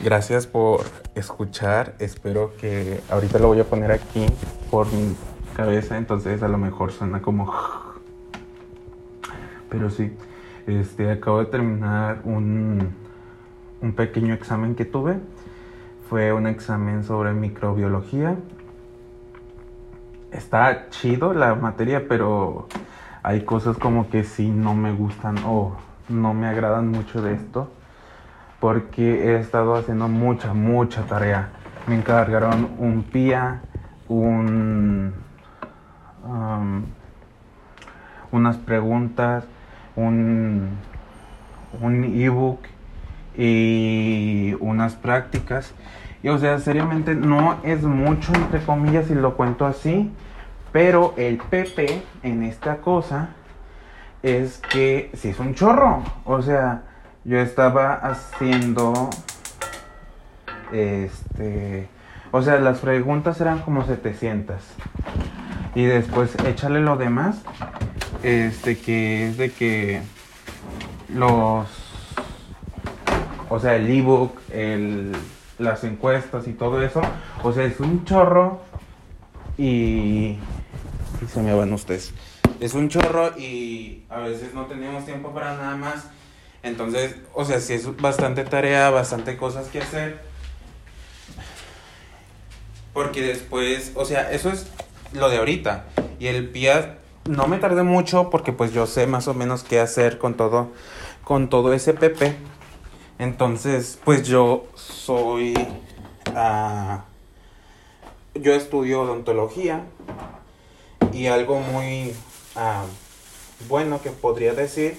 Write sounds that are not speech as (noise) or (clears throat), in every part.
Gracias por escuchar. Espero que ahorita lo voy a poner aquí por mi cabeza, entonces a lo mejor suena como. (laughs) Pero sí, este, acabo de terminar un, un pequeño examen que tuve. Fue un examen sobre microbiología. Está chido la materia, pero hay cosas como que sí no me gustan o no me agradan mucho de esto. Porque he estado haciendo mucha, mucha tarea. Me encargaron un PIA, un, um, unas preguntas, un, un ebook y unas prácticas. Y o sea, seriamente no es mucho, entre comillas, si lo cuento así. Pero el PP en esta cosa es que si es un chorro. O sea, yo estaba haciendo. Este. O sea, las preguntas eran como 700. Y después échale lo demás. Este que es de que los o sea, el ebook, el, las encuestas y todo eso. O sea, es un chorro y, y se me van ustedes. Es un chorro y a veces no tenemos tiempo para nada más. Entonces, o sea, sí es bastante tarea, bastante cosas que hacer. Porque después, o sea, eso es lo de ahorita. Y el PIA no me tardé mucho porque pues yo sé más o menos qué hacer con todo, con todo ese PP. Entonces, pues yo soy... ah, yo estudio odontología y algo muy ah, bueno que podría decir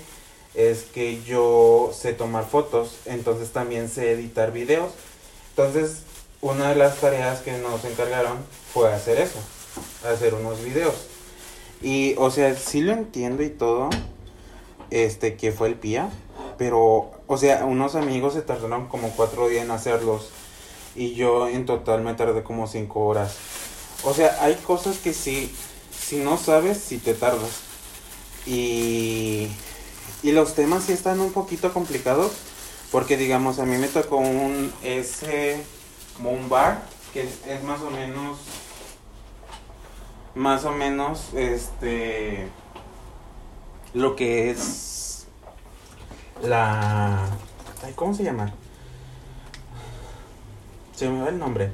es que yo sé tomar fotos, entonces también sé editar videos. Entonces, una de las tareas que nos encargaron fue hacer eso, hacer unos videos. Y, o sea, sí lo entiendo y todo, este, que fue el PIA, pero, o sea, unos amigos se tardaron como cuatro días en hacerlos y yo en total me tardé como cinco horas. O sea, hay cosas que sí, si no sabes, si te tardas. Y, y los temas sí están un poquito complicados porque, digamos, a mí me tocó un ese, como bar, que es, más o menos, más o menos, este, lo que es la... ¿Cómo se llama? Se me va el nombre.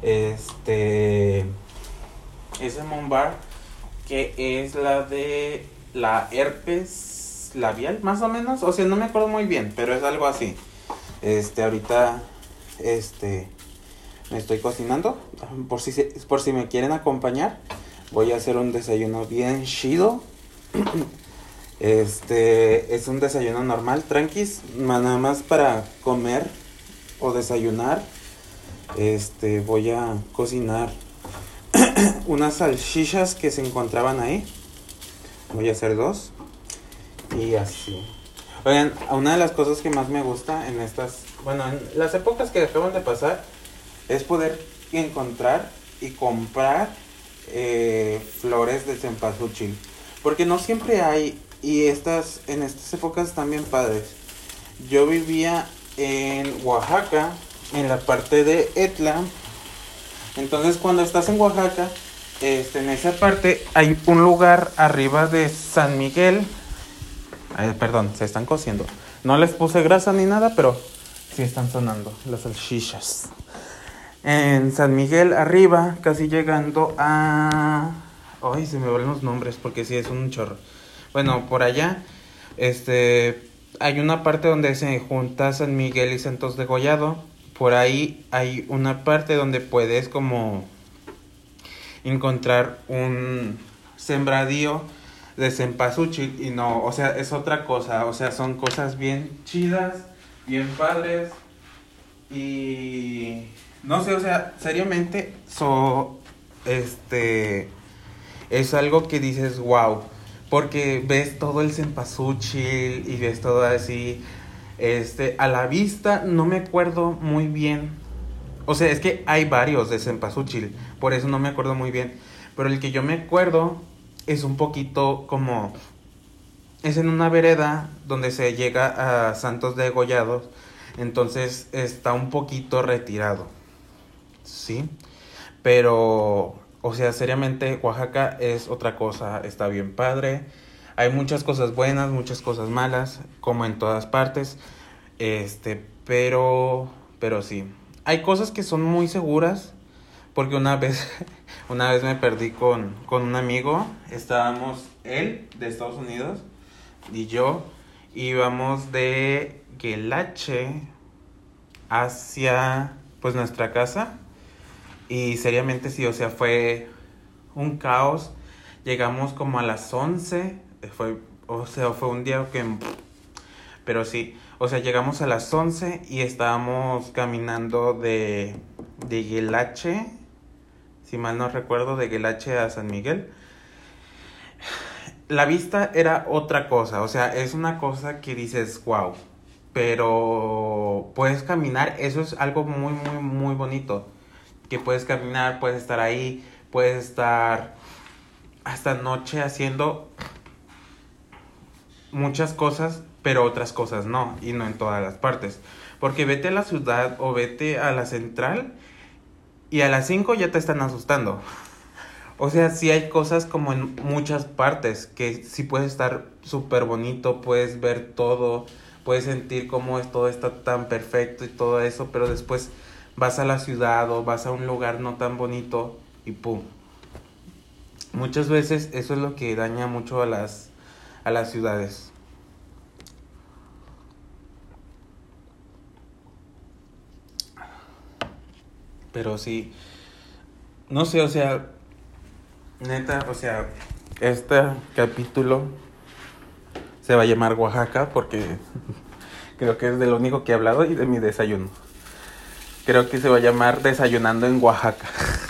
Este... Ese Monbar que es la de la herpes labial, más o menos. O sea, no me acuerdo muy bien, pero es algo así. Este, ahorita, este, me estoy cocinando. Por si, se- por si me quieren acompañar, voy a hacer un desayuno bien chido. (clears throat) Este es un desayuno normal, tranquis, nada más para comer o desayunar. Este voy a cocinar (clears throat) unas salchichas que se encontraban ahí. Voy a hacer dos y así. Oigan, una de las cosas que más me gusta en estas, bueno, en las épocas que acaban de pasar es poder encontrar y comprar eh, flores de cempasúchil. Porque no siempre hay, y estas, en estas épocas están bien padres. Yo vivía en Oaxaca, en la parte de Etla. Entonces cuando estás en Oaxaca, este, en esa parte hay un lugar arriba de San Miguel. Perdón, se están cociendo. No les puse grasa ni nada, pero sí están sonando las salchichas. En San Miguel arriba, casi llegando a... Ay, se me van los nombres porque sí es un chorro. Bueno, por allá, este, hay una parte donde se junta San Miguel y Santos de Gollado. Por ahí hay una parte donde puedes como encontrar un sembradío de cempasúchil y no, o sea, es otra cosa, o sea, son cosas bien chidas, bien padres y no sé, o sea, seriamente so este es algo que dices, wow, porque ves todo el cempasúchil y ves todo así este a la vista no me acuerdo muy bien. O sea, es que hay varios de cempasúchil, por eso no me acuerdo muy bien, pero el que yo me acuerdo es un poquito como es en una vereda donde se llega a Santos de Gollados. Entonces está un poquito retirado. ¿Sí? Pero, o sea, seriamente Oaxaca es otra cosa, está bien padre. Hay muchas cosas buenas, muchas cosas malas, como en todas partes. Este, pero, pero sí. Hay cosas que son muy seguras, porque una vez, (laughs) una vez me perdí con, con un amigo. Estábamos él de Estados Unidos y yo íbamos de Gelache hacia pues nuestra casa y seriamente sí, o sea, fue un caos. Llegamos como a las 11, fue, o sea, fue un día que... Pero sí, o sea, llegamos a las 11 y estábamos caminando de, de Guelache, si mal no recuerdo, de Guelache a San Miguel. La vista era otra cosa, o sea, es una cosa que dices, wow, pero puedes caminar, eso es algo muy, muy, muy bonito que puedes caminar, puedes estar ahí, puedes estar hasta noche haciendo muchas cosas, pero otras cosas no, y no en todas las partes. Porque vete a la ciudad o vete a la central y a las 5 ya te están asustando. O sea, sí hay cosas como en muchas partes que sí puedes estar súper bonito, puedes ver todo, puedes sentir cómo es, todo está tan perfecto y todo eso, pero después vas a la ciudad o vas a un lugar no tan bonito y pum. Muchas veces eso es lo que daña mucho a las, a las ciudades. Pero sí, no sé, o sea, neta, o sea, este capítulo se va a llamar Oaxaca porque (laughs) creo que es de lo único que he hablado y de mi desayuno. Creo que se va a llamar Desayunando en Oaxaca.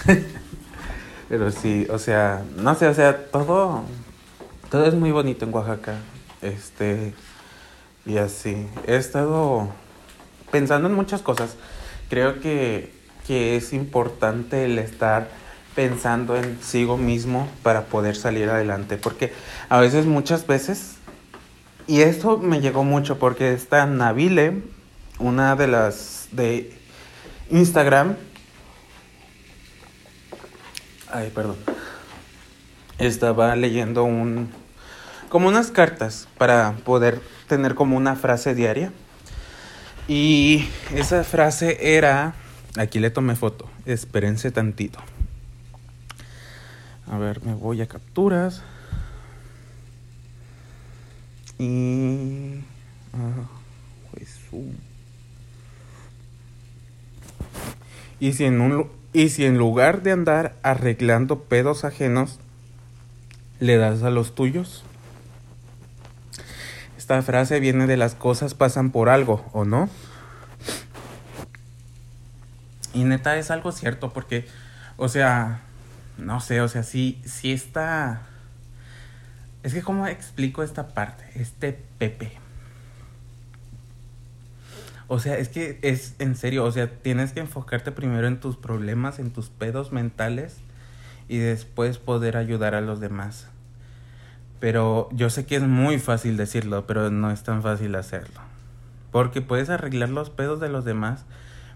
(laughs) Pero sí, o sea, no sé, o sea, todo, todo es muy bonito en Oaxaca. Este, y así. He estado pensando en muchas cosas. Creo que, que es importante el estar pensando en sigo mismo para poder salir adelante. Porque a veces, muchas veces, y eso me llegó mucho porque esta Nabile, una de las de Instagram. Ay, perdón. Estaba leyendo un como unas cartas para poder tener como una frase diaria. Y esa frase era, aquí le tomé foto, espérense tantito. A ver, me voy a capturas. Y... Ah, Jesús. Y si en, un, y si en lugar de andar arreglando pedos ajenos, le das a los tuyos. Esta frase viene de las cosas pasan por algo, ¿o no? Y neta es algo cierto porque, o sea, no sé, o sea, sí, sí está... Es que cómo explico esta parte, este Pepe. O sea, es que es en serio, o sea, tienes que enfocarte primero en tus problemas, en tus pedos mentales y después poder ayudar a los demás. Pero yo sé que es muy fácil decirlo, pero no es tan fácil hacerlo. Porque puedes arreglar los pedos de los demás,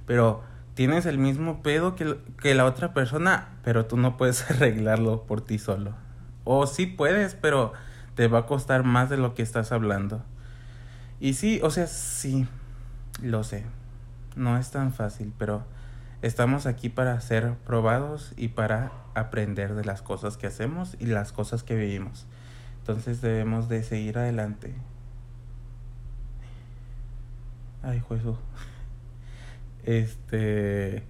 pero tienes el mismo pedo que, que la otra persona, pero tú no puedes (laughs) arreglarlo por ti solo. O sí puedes, pero te va a costar más de lo que estás hablando. Y sí, o sea, sí, lo sé, no es tan fácil, pero estamos aquí para ser probados y para aprender de las cosas que hacemos y las cosas que vivimos. Entonces debemos de seguir adelante. Ay, Jesús. Este,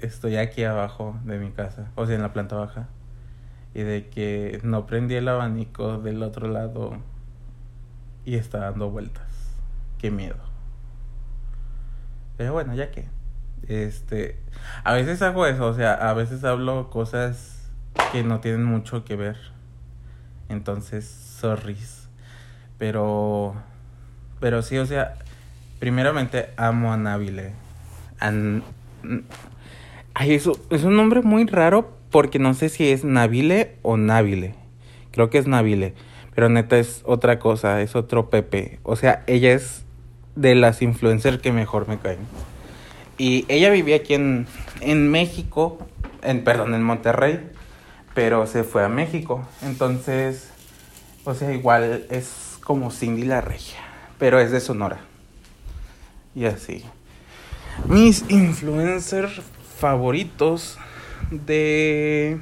estoy aquí abajo de mi casa, o sea, en la planta baja. Y de que no prendí el abanico del otro lado y está dando vueltas. Qué miedo. Pero bueno, ya que. Este. A veces hago eso, o sea, a veces hablo cosas que no tienen mucho que ver. Entonces, sorris. Pero. Pero sí, o sea, primeramente amo a Nabile. Ay, eso es un nombre muy raro porque no sé si es Nabile o Nabile. Creo que es Nabile. Pero neta es otra cosa, es otro Pepe. O sea, ella es de las influencers que mejor me caen. Y ella vivía aquí en, en México, en, perdón, en Monterrey, pero se fue a México. Entonces, o sea, igual es como Cindy la Regia, pero es de Sonora. Y así. Mis influencers favoritos de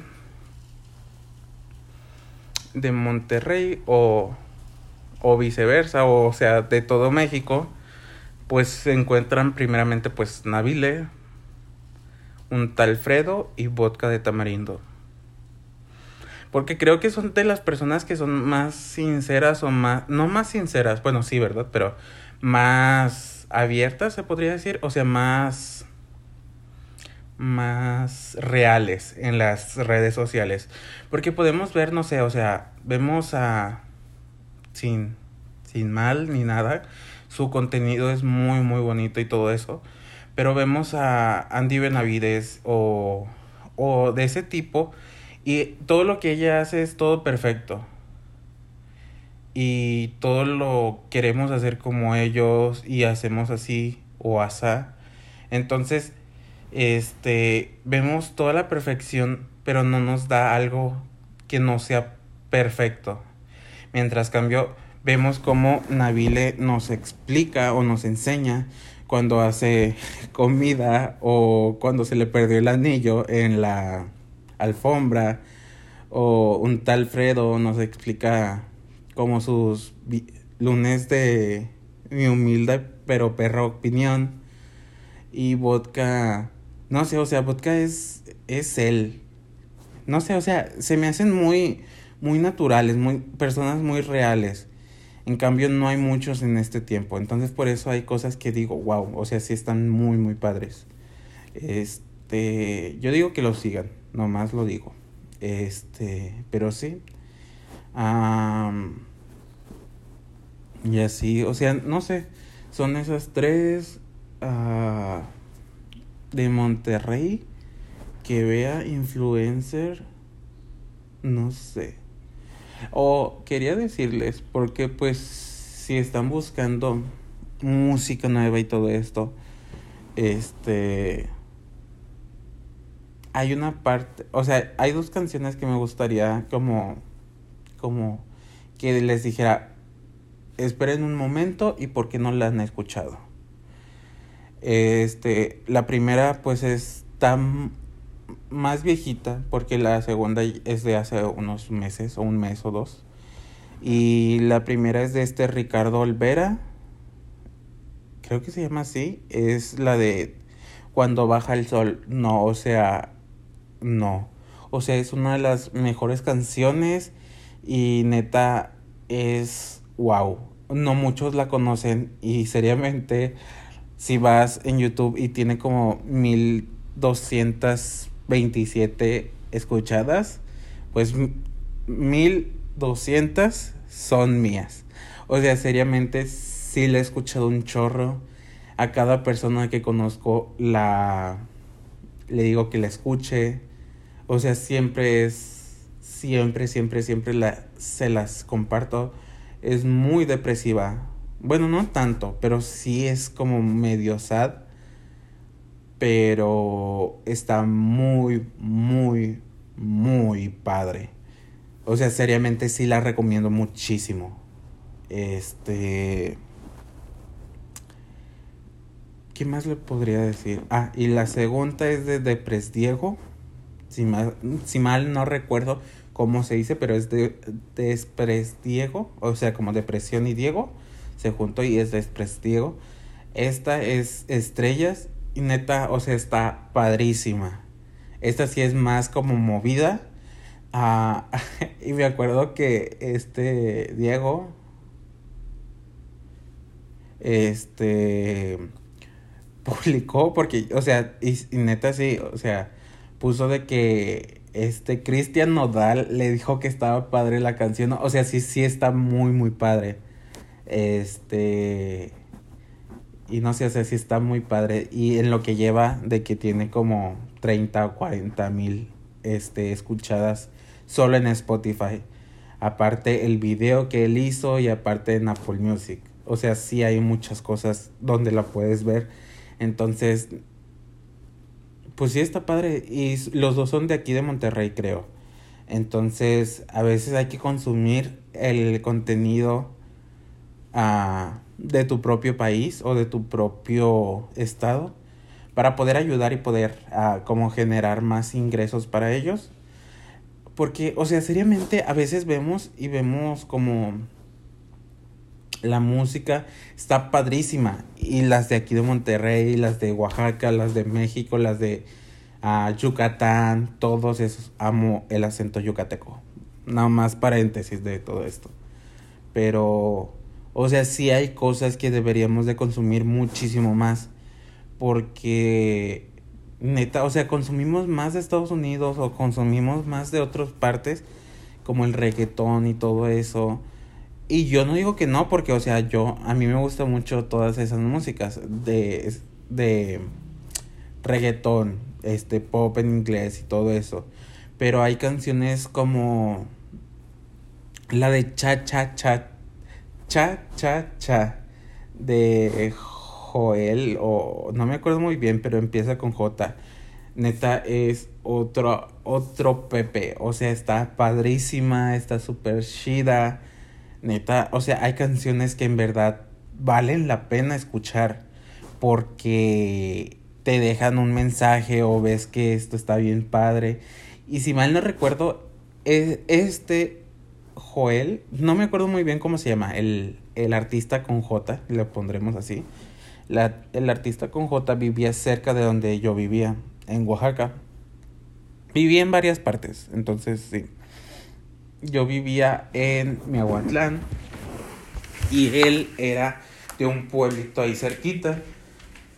de Monterrey o o viceversa, o, sea, de todo México, pues se encuentran primeramente pues Navile, un talfredo y vodka de tamarindo. Porque creo que son de las personas que son más sinceras o más, no más sinceras, bueno, sí, ¿verdad? Pero más abiertas, se podría decir, o sea, más más reales en las redes sociales. Porque podemos ver, no sé, o sea, vemos a sin, sin mal ni nada. Su contenido es muy, muy bonito y todo eso. Pero vemos a Andy Benavides o, o de ese tipo y todo lo que ella hace es todo perfecto. Y todo lo queremos hacer como ellos y hacemos así o asá. Entonces, este, vemos toda la perfección, pero no nos da algo que no sea perfecto. Mientras cambio, vemos cómo Nabile nos explica o nos enseña cuando hace (laughs) comida o cuando se le perdió el anillo en la alfombra o un tal Fredo nos explica como sus lunes de mi humilde pero perra opinión y vodka no sé o sea vodka es es él no sé o sea se me hacen muy muy naturales, muy, personas muy reales. En cambio, no hay muchos en este tiempo. Entonces, por eso hay cosas que digo, wow, o sea, sí están muy, muy padres. Este, yo digo que lo sigan, nomás lo digo. Este, pero sí. Y así, o sea, no sé, son esas tres uh, de Monterrey que vea influencer, no sé. O quería decirles, porque pues si están buscando música nueva y todo esto, este... Hay una parte, o sea, hay dos canciones que me gustaría como, como que les dijera, esperen un momento y por qué no la han escuchado. Este, la primera pues es tan más viejita, porque la segunda es de hace unos meses, o un mes o dos. Y la primera es de este Ricardo Olvera, creo que se llama así, es la de Cuando baja el sol. No, o sea, no. O sea, es una de las mejores canciones y neta es wow. No muchos la conocen y seriamente si vas en YouTube y tiene como mil doscientas 27 escuchadas, pues 1200 son mías. O sea, seriamente sí le he escuchado un chorro. A cada persona que conozco la le digo que la escuche. O sea, siempre es siempre siempre siempre la se las comparto. Es muy depresiva. Bueno, no tanto, pero sí es como medio sad pero está muy, muy, muy padre. O sea, seriamente sí la recomiendo muchísimo. Este... ¿Qué más le podría decir? Ah, y la segunda es de Depres Diego. Si mal, si mal no recuerdo cómo se dice, pero es de Despres Diego. O sea, como depresión y Diego. Se juntó y es Despres Diego. Esta es Estrellas y neta, o sea, está padrísima. Esta sí es más como movida. Ah, (laughs) y me acuerdo que este Diego, este, publicó, porque, o sea, y, neta sí, o sea, puso de que este Cristian Nodal le dijo que estaba padre la canción. O sea, sí, sí está muy, muy padre. Este y no sé, o si está muy padre. Y en lo que lleva de que tiene como 30 o 40 mil este, escuchadas solo en Spotify. Aparte el video que él hizo y aparte en Apple Music. O sea, sí hay muchas cosas donde la puedes ver. Entonces, pues sí está padre. Y los dos son de aquí de Monterrey, creo. Entonces, a veces hay que consumir el contenido ah, de tu propio país o de tu propio estado para poder ayudar y poder uh, como generar más ingresos para ellos. Porque, o sea, seriamente a veces vemos y vemos como la música está padrísima. Y las de aquí de Monterrey, las de Oaxaca, las de México, las de uh, Yucatán, todos esos. Amo el acento yucateco. Nada más paréntesis de todo esto. Pero, o sea, sí hay cosas que deberíamos de consumir muchísimo más. Porque, neta, o sea, consumimos más de Estados Unidos o consumimos más de otras partes, como el reggaetón y todo eso y yo no digo que no, porque, o sea, yo, a mí me gusta mucho todas esas músicas de, de reggaetón, este, pop en inglés y todo eso. Pero hay canciones como la de Cha Cha Cha, Cha Cha Cha, de Joel, o no me acuerdo muy bien, pero empieza con J. Neta es otro, otro Pepe, o sea, está padrísima, está súper chida Neta, o sea, hay canciones que en verdad valen la pena escuchar porque te dejan un mensaje o ves que esto está bien padre. Y si mal no recuerdo, e, este Joel, no me acuerdo muy bien cómo se llama, el, el artista con J, le pondremos así. La, el artista con J vivía cerca de donde yo vivía, en Oaxaca. Vivía en varias partes, entonces sí yo vivía en Miahuatlán y él era de un pueblito ahí cerquita.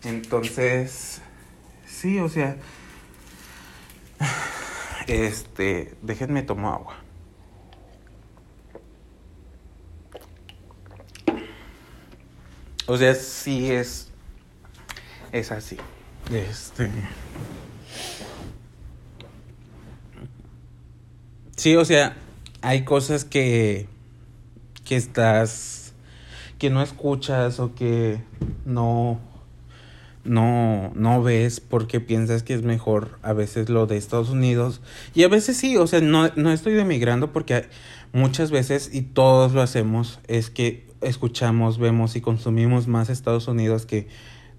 Entonces, sí, o sea, (sighs) este, déjenme tomar agua. O sea, sí es, es así. Este. Sí, o sea, hay cosas que, que estás, que no escuchas o que no, no, no ves porque piensas que es mejor a veces lo de Estados Unidos. Y a veces sí, o sea, no, no estoy demigrando porque muchas veces y todos lo hacemos es que escuchamos, vemos y consumimos más Estados Unidos que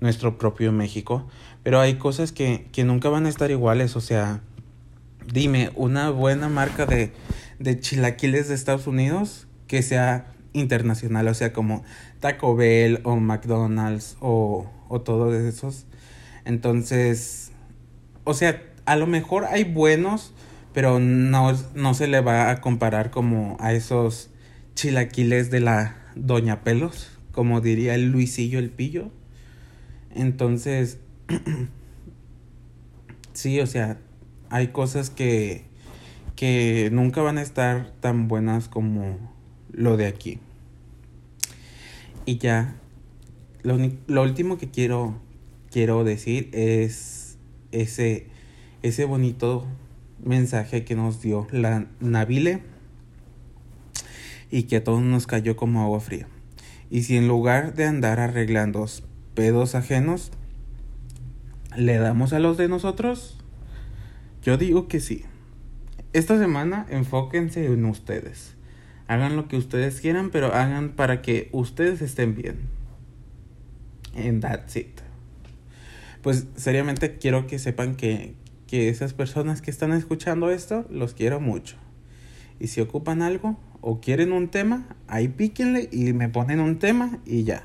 nuestro propio México, pero hay cosas que, que nunca van a estar iguales, o sea, dime, una buena marca de, de chilaquiles de Estados Unidos que sea internacional, o sea, como Taco Bell o McDonald's o, o todos esos. Entonces, o sea, a lo mejor hay buenos, pero no, no se le va a comparar como a esos chilaquiles de la Doña Pelos, como diría el Luisillo el Pillo. Entonces, (clears throat) sí, o sea, hay cosas que que nunca van a estar tan buenas como lo de aquí. Y ya, lo, lo último que quiero, quiero decir es ese, ese bonito mensaje que nos dio la Navile y que a todos nos cayó como agua fría. Y si en lugar de andar arreglando pedos ajenos, le damos a los de nosotros, yo digo que sí. Esta semana enfóquense en ustedes. Hagan lo que ustedes quieran, pero hagan para que ustedes estén bien. And that's it. Pues seriamente quiero que sepan que, que esas personas que están escuchando esto, los quiero mucho. Y si ocupan algo o quieren un tema, ahí píquenle y me ponen un tema y ya.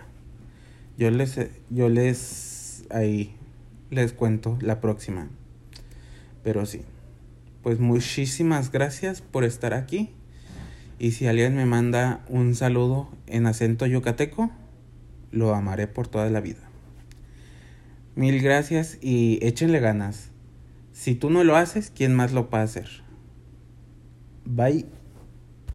Yo les, yo les, ahí les cuento la próxima. Pero sí pues muchísimas gracias por estar aquí. Y si alguien me manda un saludo en acento yucateco, lo amaré por toda la vida. Mil gracias y échenle ganas. Si tú no lo haces, ¿quién más lo va a hacer? Bye.